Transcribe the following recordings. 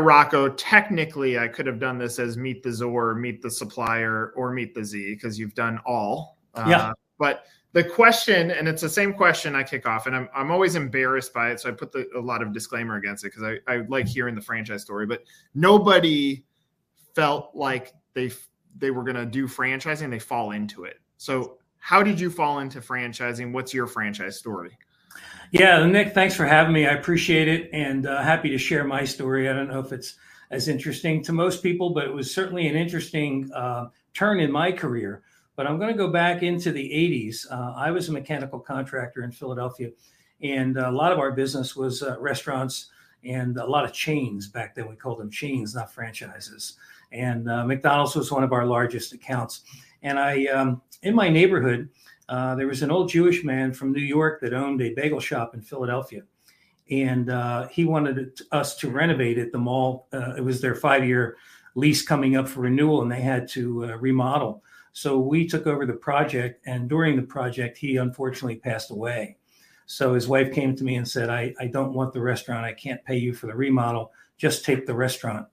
Rocco, technically I could have done this as meet the Zor, meet the supplier, or meet the Z because you've done all. Uh, yeah. But the question, and it's the same question I kick off, and I'm, I'm always embarrassed by it. So I put the, a lot of disclaimer against it because I, I like hearing the franchise story, but nobody felt like they they were going to do franchising. They fall into it. So how did you fall into franchising? What's your franchise story? Yeah, Nick, thanks for having me. I appreciate it and uh, happy to share my story. I don't know if it's as interesting to most people, but it was certainly an interesting uh, turn in my career. But I'm going to go back into the 80s. Uh, I was a mechanical contractor in Philadelphia, and a lot of our business was uh, restaurants and a lot of chains back then. We called them chains, not franchises. And uh, McDonald's was one of our largest accounts. And I, um, in my neighborhood, uh, there was an old Jewish man from New York that owned a bagel shop in Philadelphia. And uh, he wanted us to renovate it. The mall, uh, it was their five year lease coming up for renewal, and they had to uh, remodel. So we took over the project. And during the project, he unfortunately passed away. So his wife came to me and said, I, I don't want the restaurant. I can't pay you for the remodel. Just take the restaurant.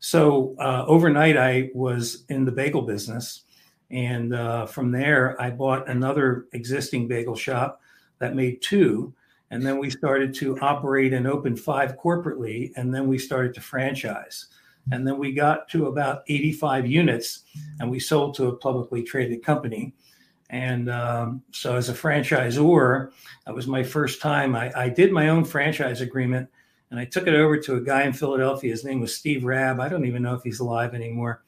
So uh, overnight, I was in the bagel business and uh, from there, I bought another existing bagel shop that made two. And then we started to operate and open five corporately. And then we started to franchise. And then we got to about 85 units and we sold to a publicly traded company. And um, so, as a franchisor, that was my first time. I, I, did my own franchise agreement and I took it over to a guy in Philadelphia. His name was Steve Rabb. I don't even know if he's alive anymore.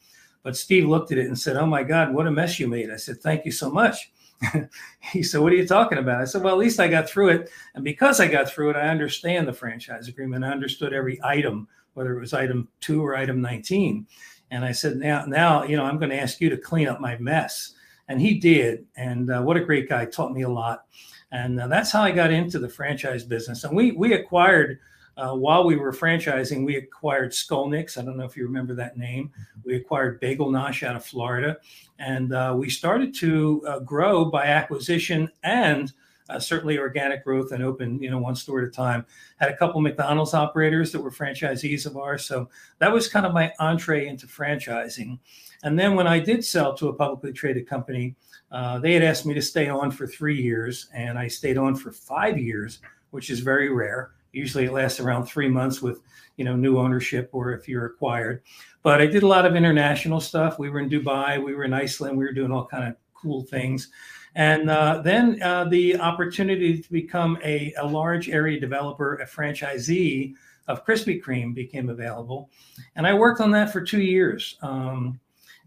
But Steve looked at it and said, Oh my God, what a mess you made. I said, Thank you so much. he said, What are you talking about? I said, Well, at least I got through it. And because I got through it, I understand the franchise agreement. I understood every item, whether it was item two or item 19. And I said, Now, now, you know, I'm going to ask you to clean up my mess. And he did. And uh, what a great guy, taught me a lot. And uh, that's how I got into the franchise business. And we we acquired uh, while we were franchising, we acquired Skolnick's. I don't know if you remember that name. We acquired Bagel Nosh out of Florida. And uh, we started to uh, grow by acquisition and uh, certainly organic growth and open, you know, one store at a time. Had a couple McDonald's operators that were franchisees of ours. So that was kind of my entree into franchising. And then when I did sell to a publicly traded company, uh, they had asked me to stay on for three years, and I stayed on for five years, which is very rare. Usually it lasts around three months with, you know, new ownership or if you're acquired. But I did a lot of international stuff. We were in Dubai, we were in Iceland, we were doing all kind of cool things. And uh, then uh, the opportunity to become a, a large area developer, a franchisee of Krispy Kreme became available. And I worked on that for two years. Um,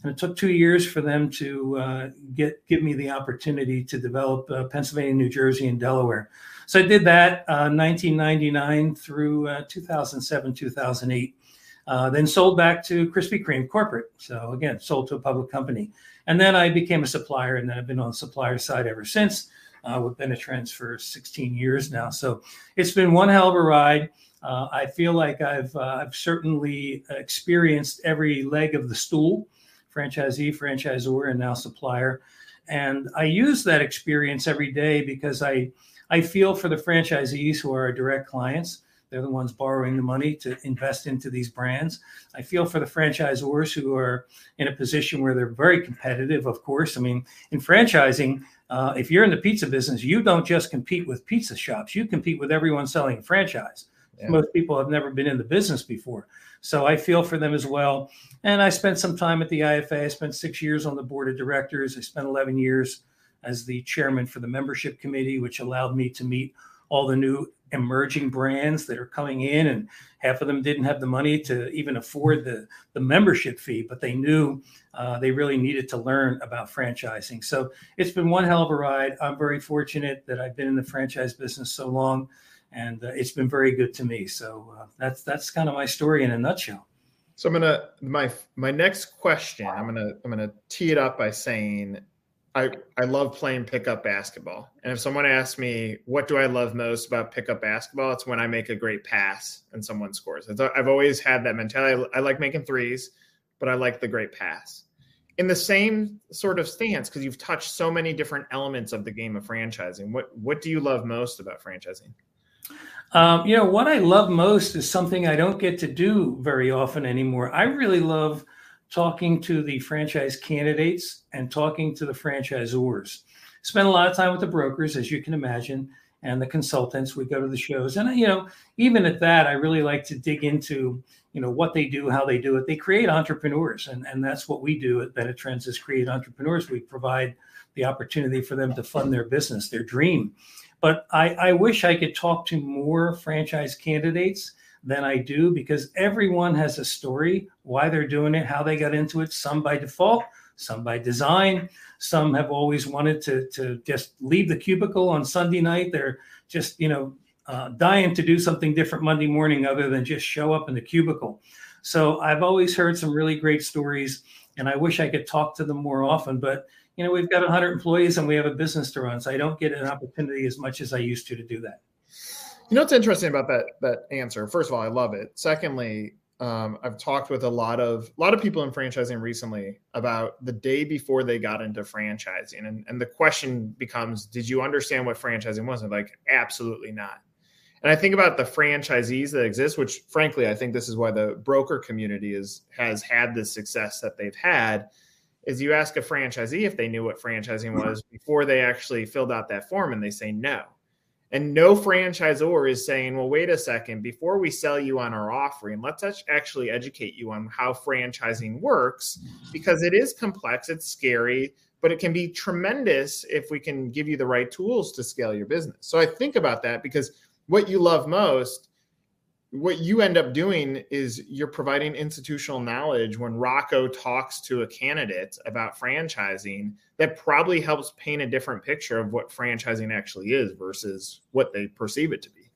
and it took two years for them to uh, get give me the opportunity to develop uh, Pennsylvania, New Jersey, and Delaware. So I did that uh, 1999 through uh, 2007, 2008. Uh, then sold back to Krispy Kreme corporate. So again, sold to a public company. And then I became a supplier, and then I've been on the supplier side ever since. Uh, with Benetrends for 16 years now. So it's been one hell of a ride. Uh, I feel like I've uh, I've certainly experienced every leg of the stool, franchisee, franchisor, and now supplier. And I use that experience every day because I I feel for the franchisees who are our direct clients. They're the ones borrowing the money to invest into these brands. I feel for the franchisors who are in a position where they're very competitive, of course. I mean, in franchising, uh, if you're in the pizza business, you don't just compete with pizza shops, you compete with everyone selling a franchise. Yeah. Most people have never been in the business before. So I feel for them as well. And I spent some time at the IFA. I spent six years on the board of directors. I spent 11 years as the chairman for the membership committee, which allowed me to meet all the new emerging brands that are coming in and half of them didn't have the money to even afford the, the membership fee but they knew uh, they really needed to learn about franchising so it's been one hell of a ride i'm very fortunate that i've been in the franchise business so long and uh, it's been very good to me so uh, that's that's kind of my story in a nutshell so i'm gonna my my next question i'm gonna i'm gonna tee it up by saying I, I love playing pickup basketball. And if someone asks me, what do I love most about pickup basketball? It's when I make a great pass and someone scores. I've always had that mentality. I like making threes, but I like the great pass. In the same sort of stance, because you've touched so many different elements of the game of franchising, what, what do you love most about franchising? Um, you know, what I love most is something I don't get to do very often anymore. I really love talking to the franchise candidates and talking to the franchisors. Spend a lot of time with the brokers, as you can imagine, and the consultants. We go to the shows, and you know, even at that, I really like to dig into you know what they do, how they do it. They create entrepreneurs, and and that's what we do at Benetrends is create entrepreneurs. We provide the opportunity for them to fund their business, their dream. But I, I wish I could talk to more franchise candidates than I do because everyone has a story why they're doing it, how they got into it, some by default, some by design. Some have always wanted to, to just leave the cubicle on Sunday night. They're just, you know, uh, dying to do something different Monday morning other than just show up in the cubicle. So I've always heard some really great stories, and I wish I could talk to them more often. But you know, we've got 100 employees and we have a business to run, so I don't get an opportunity as much as I used to to do that. You know what's interesting about that that answer? First of all, I love it. Secondly, um, I've talked with a lot of a lot of people in franchising recently about the day before they got into franchising, and, and the question becomes, did you understand what franchising was? And like, absolutely not. And I think about the franchisees that exist, which frankly, I think this is why the broker community is has had the success that they've had. Is you ask a franchisee if they knew what franchising was before they actually filled out that form, and they say no. And no franchisor is saying, well, wait a second, before we sell you on our offering, let's actually educate you on how franchising works mm-hmm. because it is complex, it's scary, but it can be tremendous if we can give you the right tools to scale your business. So I think about that because what you love most what you end up doing is you're providing institutional knowledge when Rocco talks to a candidate about franchising that probably helps paint a different picture of what franchising actually is versus what they perceive it to be.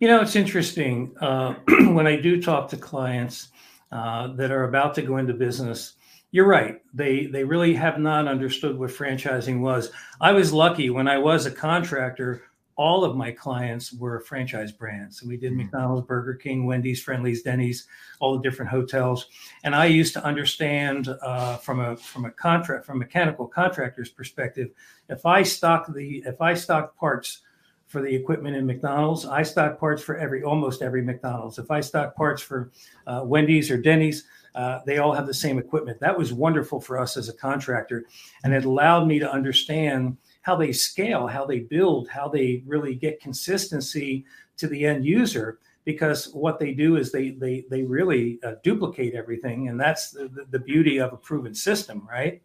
You know, it's interesting uh, when I do talk to clients uh, that are about to go into business. You're right; they they really have not understood what franchising was. I was lucky when I was a contractor all of my clients were franchise brands. So we did mm-hmm. McDonald's, Burger King, Wendy's, Friendly's, Denny's, all the different hotels. And I used to understand uh, from a from a contract from mechanical contractor's perspective, if I stock the if I stock parts for the equipment in McDonald's, I stock parts for every almost every McDonald's. If I stock parts for uh, Wendy's or Denny's, uh, they all have the same equipment. That was wonderful for us as a contractor, and it allowed me to understand how they scale, how they build, how they really get consistency to the end user. Because what they do is they they they really uh, duplicate everything, and that's the, the beauty of a proven system, right?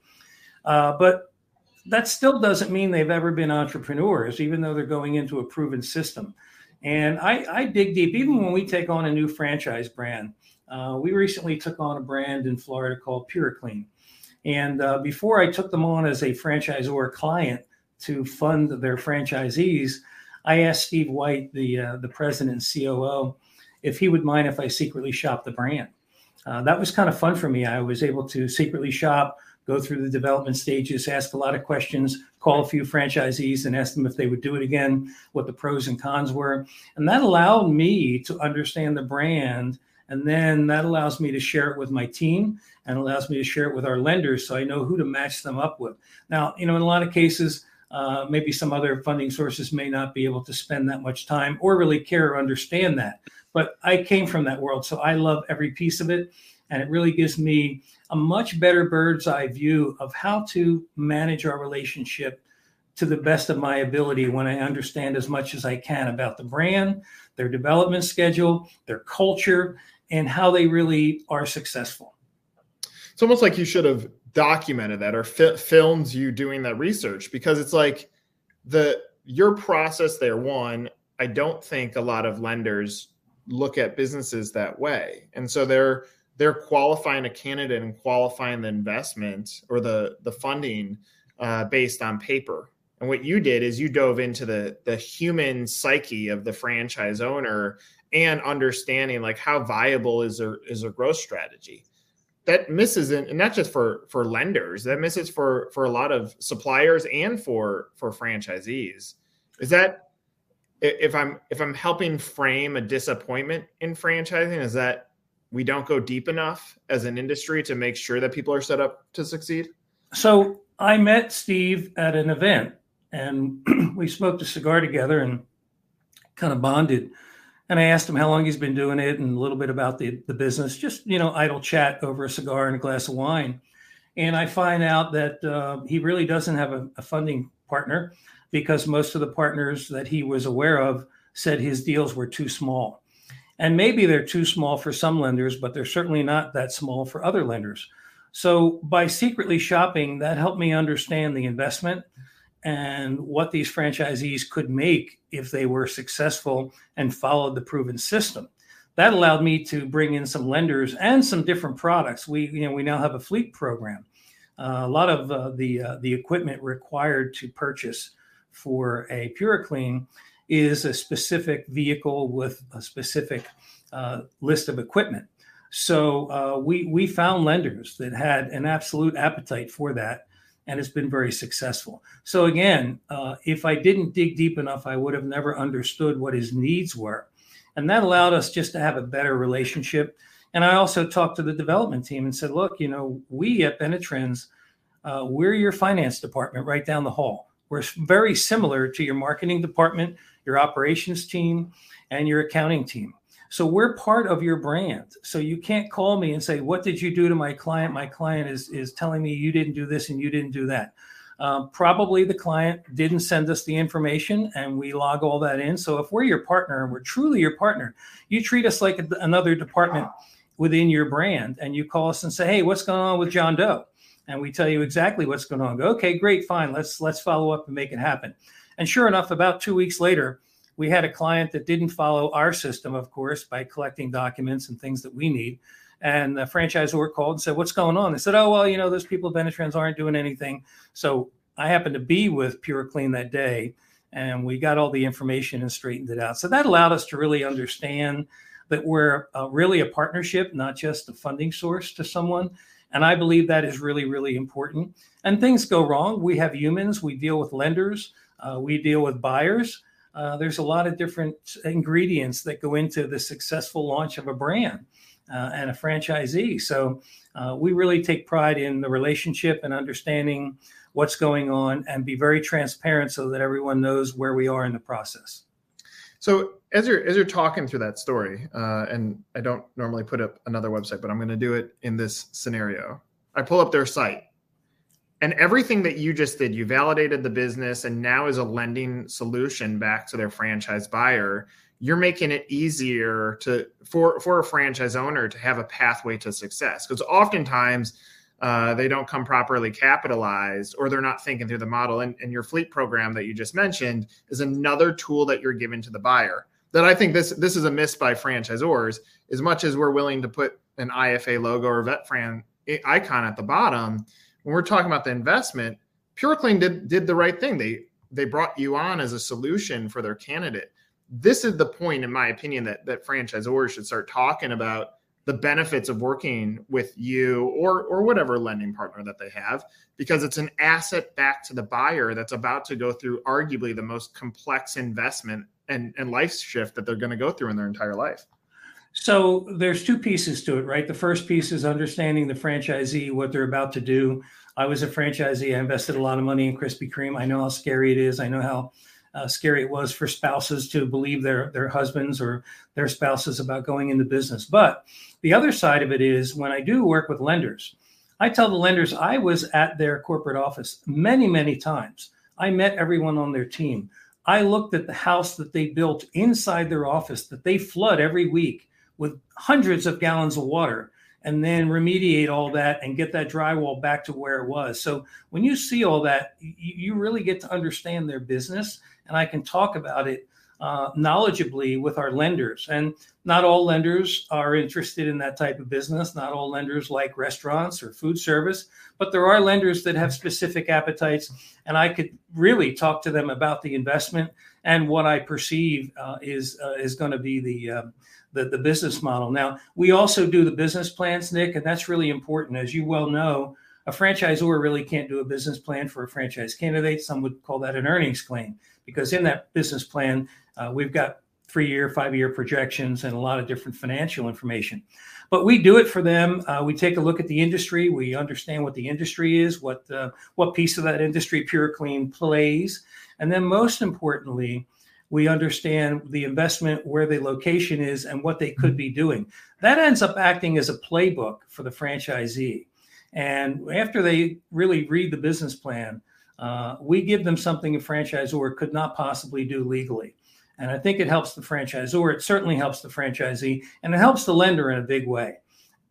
Uh, but that still doesn't mean they've ever been entrepreneurs, even though they're going into a proven system. And I, I dig deep, even when we take on a new franchise brand. Uh, we recently took on a brand in Florida called PuraClean. And uh, before I took them on as a franchisor client, to fund their franchisees, I asked Steve White, the uh, the president and COO, if he would mind if I secretly shop the brand. Uh, that was kind of fun for me. I was able to secretly shop, go through the development stages, ask a lot of questions, call a few franchisees, and ask them if they would do it again, what the pros and cons were, and that allowed me to understand the brand. And then that allows me to share it with my team and allows me to share it with our lenders so I know who to match them up with. Now, you know, in a lot of cases, uh, maybe some other funding sources may not be able to spend that much time or really care or understand that. But I came from that world, so I love every piece of it. And it really gives me a much better bird's eye view of how to manage our relationship to the best of my ability when I understand as much as I can about the brand, their development schedule, their culture, and how they really are successful. It's almost like you should have documented that or fi- filmed you doing that research because it's like the your process there one i don't think a lot of lenders look at businesses that way. And so they're they're qualifying a candidate and qualifying the investment or the the funding uh, based on paper. And what you did is you dove into the the human psyche of the franchise owner and understanding like how viable is their is their growth strategy that misses and not just for for lenders that misses for for a lot of suppliers and for for franchisees is that if i'm if i'm helping frame a disappointment in franchising is that we don't go deep enough as an industry to make sure that people are set up to succeed so i met steve at an event and we smoked a cigar together and kind of bonded. And I asked him how long he's been doing it and a little bit about the, the business, just, you know, idle chat over a cigar and a glass of wine. And I find out that uh, he really doesn't have a, a funding partner because most of the partners that he was aware of said his deals were too small. And maybe they're too small for some lenders, but they're certainly not that small for other lenders. So by secretly shopping, that helped me understand the investment and what these franchisees could make if they were successful and followed the proven system. That allowed me to bring in some lenders and some different products. We, you know, we now have a fleet program. Uh, a lot of uh, the uh, the equipment required to purchase for a PuraClean is a specific vehicle with a specific uh, list of equipment. So uh, we we found lenders that had an absolute appetite for that, and it's been very successful. So again, uh, if I didn't dig deep enough, I would have never understood what his needs were, and that allowed us just to have a better relationship. And I also talked to the development team and said, look, you know, we at Benetrends, uh, we're your finance department right down the hall. We're very similar to your marketing department, your operations team, and your accounting team. So we're part of your brand. So you can't call me and say, "What did you do to my client?" My client is is telling me you didn't do this and you didn't do that. Um, probably the client didn't send us the information, and we log all that in. So if we're your partner and we're truly your partner, you treat us like a, another department within your brand, and you call us and say, "Hey, what's going on with John Doe?" And we tell you exactly what's going on. Go, okay, great, fine. Let's let's follow up and make it happen. And sure enough, about two weeks later, we had a client that didn't follow our system, of course, by collecting documents and things that we need. And the franchisor called and said, What's going on? They said, Oh, well, you know, those people at Benetrends aren't doing anything. So I happened to be with PuraClean that day and we got all the information and straightened it out. So that allowed us to really understand that we're uh, really a partnership, not just a funding source to someone. And I believe that is really, really important. And things go wrong. We have humans, we deal with lenders, uh, we deal with buyers. Uh, there's a lot of different ingredients that go into the successful launch of a brand uh, and a franchisee. So uh, we really take pride in the relationship and understanding what's going on and be very transparent so that everyone knows where we are in the process. So as you're as you're talking through that story, uh, and I don't normally put up another website, but I'm going to do it in this scenario. I pull up their site and everything that you just did you validated the business and now as a lending solution back to their franchise buyer. You're making it easier to for for a franchise owner to have a pathway to success. Because oftentimes uh, they don't come properly capitalized or they're not thinking through the model. And, and your fleet program that you just mentioned is another tool that you're giving to the buyer. That i think this this is a miss by franchisors as much as we're willing to put an IFA logo or VetFran icon at the bottom when we're talking about the investment, PuraClean did did the right thing. They they brought you on as a solution for their candidate. This is the point, in my opinion, that that franchisors should start talking about the benefits of working with you or or whatever lending partner that they have because it's an asset back to the buyer that's about to go through arguably the most complex investment and, and life shift that they're going to go through in their entire life. So there's two pieces to it, right? The first piece is understanding the franchisee, what they're about to do. I was a franchisee. I invested a lot of money in Krispy Kreme. I know how scary it is. I know how uh, scary it was for spouses to believe their their husbands or their spouses about going into business. But the other side of it is when I do work with lenders, I tell the lenders I was at their corporate office many, many times. I met everyone on their team. I looked at the house that they built inside their office that they flood every week with hundreds of gallons of water and then remediate all that and get that drywall back to where it was. So when you see all that, you, you really get to understand their business. And I can talk about it uh, knowledgeably with our lenders. And not all lenders are interested in that type of business. Not all lenders like restaurants or food service, but there are lenders that have specific appetites. And I could really talk to them about the investment and what I perceive uh, is uh, is going to be the um, the, the business model. Now, we also do the business plans, Nick, and that's really important. As you well know, a franchisor really can't do a business plan for a franchise candidate. Some would call that an earnings claim because in that business plan, uh, we've got three year, five year projections and a lot of different financial information. But we do it for them. Uh, we take a look at the industry. We understand what the industry is, what uh, what piece of that industry PuraClean plays, and then most importantly, We understand the investment, where the location is, and what they could be doing. That ends up acting as a playbook for the franchisee. And after they really read the business plan, uh, we give them something a franchisor could not possibly do legally. And I think it helps the franchisor. Or it certainly helps the franchisee, and it helps the lender in a big way.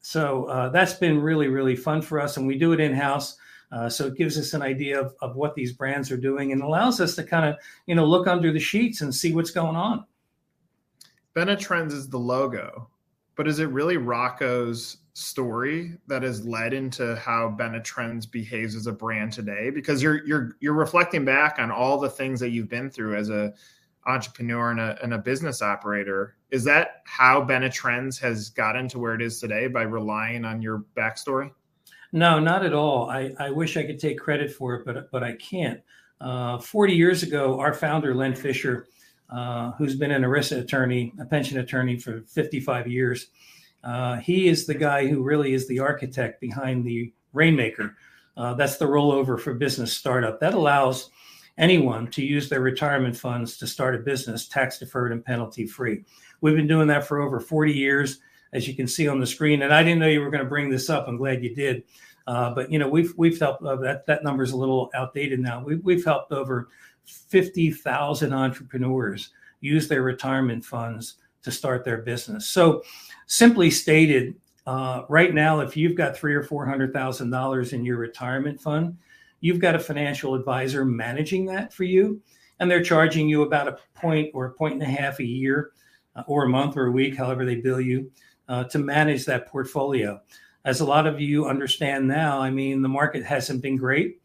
So uh, that's been really, really fun for us. And we do it in house. Uh, so it gives us an idea of, of what these brands are doing and allows us to kind of, you know, look under the sheets and see what's going on. Benetrends is the logo, but is it really Rocco's story that has led into how Benetrends behaves as a brand today? Because you're you're you're reflecting back on all the things that you've been through as a entrepreneur and a, and a business operator. Is that how Benetrends has gotten to where it is today by relying on your backstory? No, not at all. I, I wish I could take credit for it, but but I can't. Uh, 40 years ago, our founder, Len Fisher, uh, who's been an ERISA attorney, a pension attorney for 55 years, uh, he is the guy who really is the architect behind the Rainmaker. Uh, that's the rollover for business startup. That allows anyone to use their retirement funds to start a business tax deferred and penalty free. We've been doing that for over 40 years, as you can see on the screen. And I didn't know you were going to bring this up. I'm glad you did. Uh, but you know, we've we've helped uh, that that number is a little outdated now. We've we've helped over 50,000 entrepreneurs use their retirement funds to start their business. So, simply stated, uh, right now, if you've got three or four hundred thousand dollars in your retirement fund, you've got a financial advisor managing that for you, and they're charging you about a point or a point and a half a year, uh, or a month or a week, however they bill you, uh, to manage that portfolio. As a lot of you understand now, I mean, the market hasn't been great.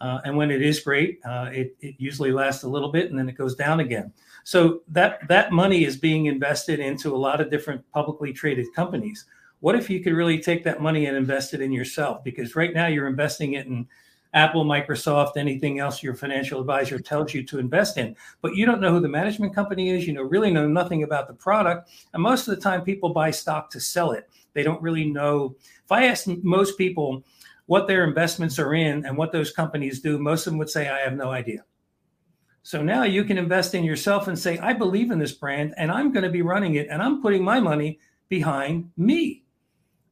Uh, and when it is great, uh, it, it, usually lasts a little bit and then it goes down again. So that that money is being invested into a lot of different publicly traded companies. What if you could really take that money and invest it in yourself? Because right now you're investing it in Apple, Microsoft, anything else your financial advisor tells you to invest in, but you don't know who the management company is. You know, really know nothing about the product, and most of the time people buy stock to sell it. They don't really know. If I ask most people what their investments are in and what those companies do, most of them would say, I have no idea. So now you can invest in yourself and say, I believe in this brand and I'm going to be running it and I'm putting my money behind me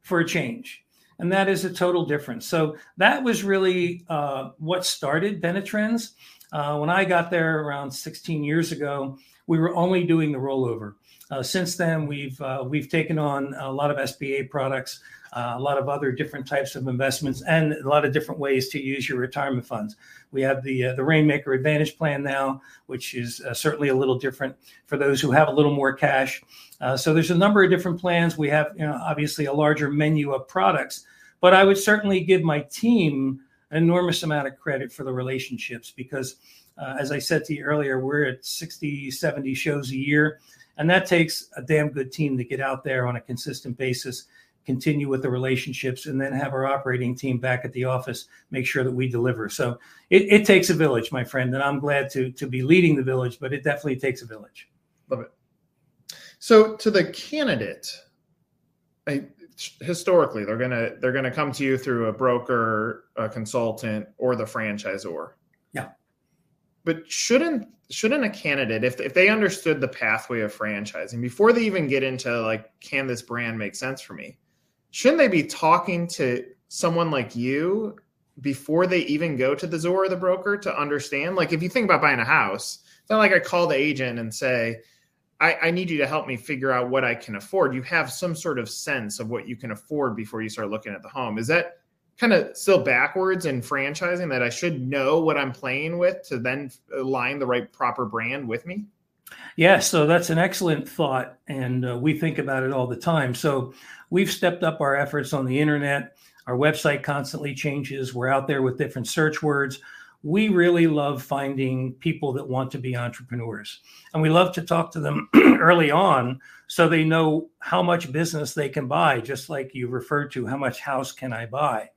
for a change. And that is a total difference. So that was really uh, what started Benetrends. Uh, when I got there around 16 years ago, we were only doing the rollover. Uh, since then, we've uh, we've taken on a lot of SBA products uh, a lot of other different types of investments, and a lot of different ways to use your retirement funds. We have the uh, the Rainmaker Advantage Plan now, which is certainly a little different for those who have a little more cash. Uh, so there's a number of different plans. We have, you know, obviously a larger menu of products, but I would certainly give my team an enormous amount of credit for the relationships because, uh, as I said to you earlier, we're at 60, 70 shows a year. And that takes a damn good team to get out there on a consistent basis continue with the relationships, and then have our operating team back at the office make sure that we deliver. So it, it takes a village, my friend, and I'm glad to to be leading the village, but it definitely takes a village. So to the candidate, I, historically they're gonna they're gonna come to you through a broker, a consultant, or the franchisor. Yeah. But shouldn't shouldn't a candidate if if they understood the pathway of franchising before they even get into like can this brand make sense for me shouldn't they be talking to someone like you before they even go to the Zor or the broker to understand? Like, if you think about buying a house, it's not like I call the agent and say, I, I, need you to help me figure out what I can afford. You have some sort of sense of what you can afford before you start looking at the home. Is that kind of still backwards in franchising that I should know what I'm playing with to then align the right proper brand with me? Yeah, so that's an excellent thought, and uh, we think about it all the time. So we've stepped up our efforts on the internet. Our website constantly changes. We're out there with different search words. We really love finding people that want to be entrepreneurs, and we love to talk to them early on so they know how much business they can buy, just like you referred to. How much house can I buy?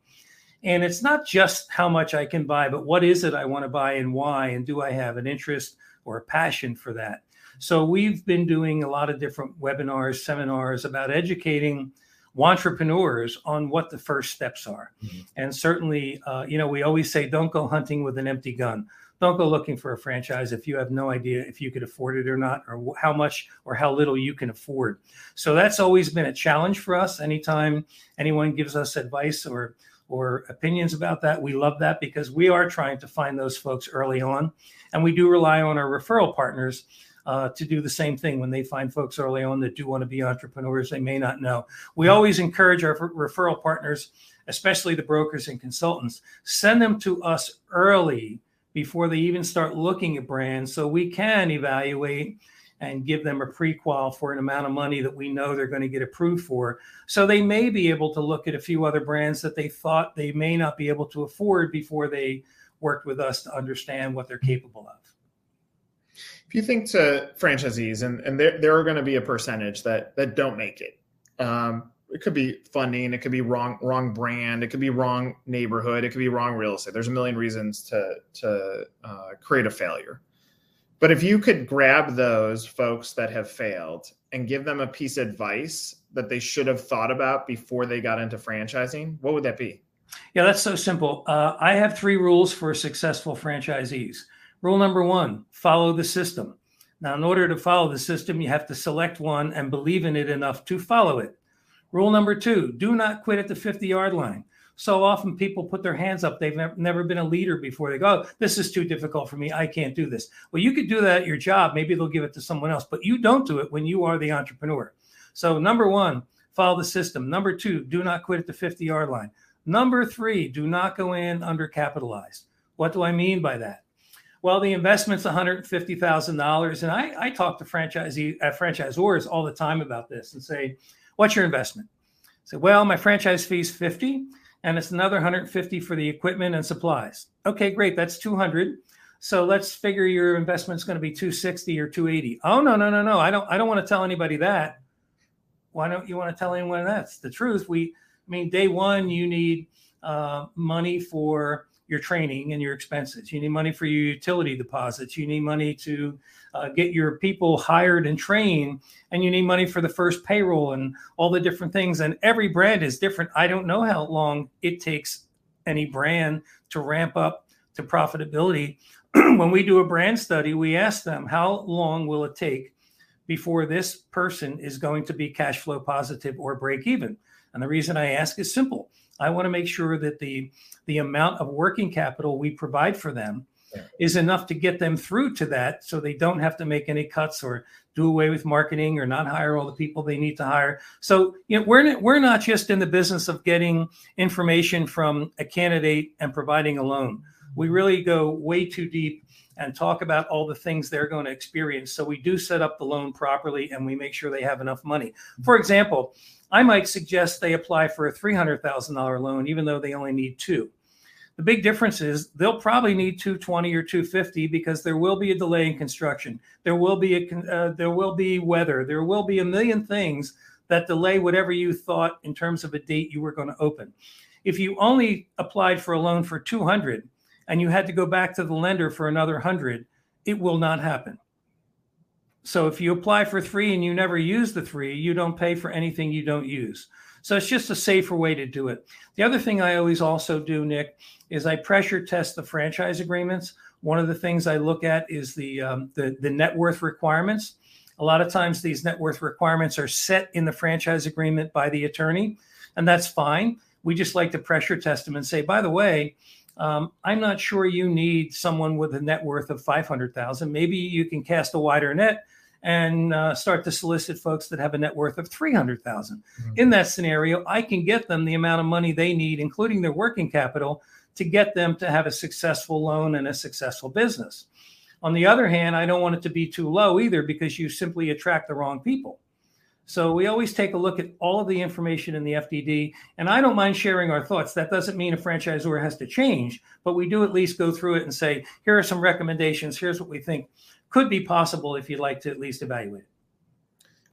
And it's not just how much I can buy, but what is it I want to buy and why? And do I have an interest or a passion for that? So we've been doing a lot of different webinars, seminars about educating entrepreneurs on what the first steps are. Mm-hmm. And certainly, uh, you know, we always say don't go hunting with an empty gun. Don't go looking for a franchise if you have no idea if you could afford it or not, or how much or how little you can afford. So that's always been a challenge for us. Anytime anyone gives us advice or or opinions about that, we love that because we are trying to find those folks early on, and we do rely on our referral partners uh, to do the same thing when they find folks early on that do want to be entrepreneurs they may not know. We always encourage our referral partners, especially the brokers and consultants, send them to us early before they even start looking at brands so we can evaluate and give them a pre-qual for an amount of money that we know they're going to get approved for. So they may be able to look at a few other brands that they thought they may not be able to afford before they worked with us to understand what they're capable of. If you think to franchisees, and, and there, there are going to be a percentage that that don't make it. Um, it could be funding, it could be wrong wrong brand, it could be wrong neighborhood, it could be wrong real estate. There's a million reasons to to uh, create a failure. But if you could grab those folks that have failed and give them a piece of advice that they should have thought about before they got into franchising, what would that be? Yeah, that's so simple. Uh, I have three rules for successful franchisees. Rule number one follow the system. Now, in order to follow the system, you have to select one and believe in it enough to follow it. Rule number two do not quit at the 50 yard line. So often people put their hands up. They've never been a leader before. They go, oh, This is too difficult for me. I can't do this. Well, you could do that at your job. Maybe they'll give it to someone else, but you don't do it when you are the entrepreneur. So, number one, follow the system. Number two, do not quit at the 50 yard line. Number three, do not go in undercapitalized. What do I mean by that? Well, the investment's $150,000. And I, I talk to franchisee, uh, franchisors all the time about this and say, What's your investment? Say, well, my franchise fee is 50 and it's another 150 for the equipment and supplies. Okay, great. That's 200. So let's figure your investment's going to be 260 or 280. Oh no, no, no, no. I don't I don't want to tell anybody that. Why don't you want to tell anyone that's the truth? We I mean, day one, you need uh, money for your training and your expenses. You need money for your utility deposits. You need money to uh, get your people hired and trained, and you need money for the first payroll and all the different things. And every brand is different. I don't know how long it takes any brand to ramp up to profitability. when we do a brand study, we ask them how long will it take before this person is going to be cash flow positive or break even. And the reason I ask is simple. I want to make sure that the the amount of working capital we provide for them yeah. is enough to get them through to that so they don't have to make any cuts or do away with marketing or not hire all the people they need to hire. So, you know, we're we're not just in the business of getting information from a candidate and providing a loan. We really go way too deep and talk about all the things they're going to experience. So we do set up the loan properly and we make sure they have enough money. For example, I might suggest they apply for a $300,000 loan even though they only need two. The big difference is they'll probably need 220 or 250 because there will be a delay in construction. There will be a uh, there will be weather. There will be a million things that delay whatever you thought in terms of a date you were going to open. If you only applied for a loan for 200 and you had to go back to the lender for another 100, it will not happen. So if you apply for 3 and you never use the 3, you don't pay for anything you don't use. So it's just a safer way to do it. The other thing I always also do, Nick, is I pressure test the franchise agreements. One of the things I look at is the um, the, the net worth requirements. A lot of times these net worth requirements are set in the franchise agreement by the attorney, and that's fine. We just like to pressure test them and say, by the way, um, I'm not sure you need someone with a net worth of 500,000. Maybe you can cast a wider net and uh, start to solicit folks that have a net worth of 300,000. Mm-hmm. In that scenario, I can get them the amount of money they need, including their working capital, to get them to have a successful loan and a successful business. On the other hand, I don't want it to be too low either because you simply attract the wrong people. So we always take a look at all of the information in the FDD, and I don't mind sharing our thoughts. That doesn't mean a franchisor has to change, but we do at least go through it and say, here are some recommendations. Here's what we think could be possible if you'd like to at least evaluate it.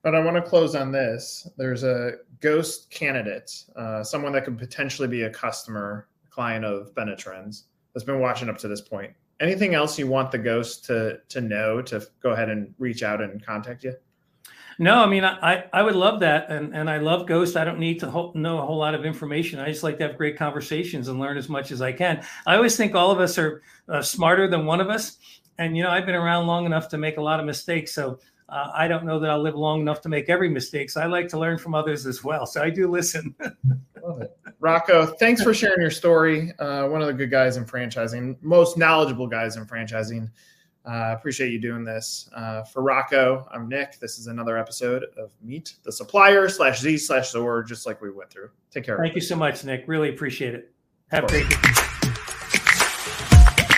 But I want to close on this. There's a ghost candidate, uh, someone that could potentially be a customer, client of Benetrends that's been watching up to this point. Anything else you want the ghost to to know to go ahead and reach out and contact you? No, I mean, I, I would love that. And, and I love Ghost. I don't need to ho- know a whole lot of information. I just like to have great conversations and learn as much as I can. I always think all of us are uh, smarter than one of us. And, you know, I've been around long enough to make a lot of mistakes. So uh, I don't know that I'll live long enough to make every mistake. So I like to learn from others as well. So I do listen. Love it. Rocco, thanks for sharing your story. Uh, one of the good guys in franchising, most knowledgeable guys in franchising. Uh, appreciate you doing this. Uh, for Rocco, I'm Nick. This is another episode of Meet the Supplier slash Z slash Zor, just like we went through. Take care. Thank you so much, Nick. Really appreciate it. Have a great day.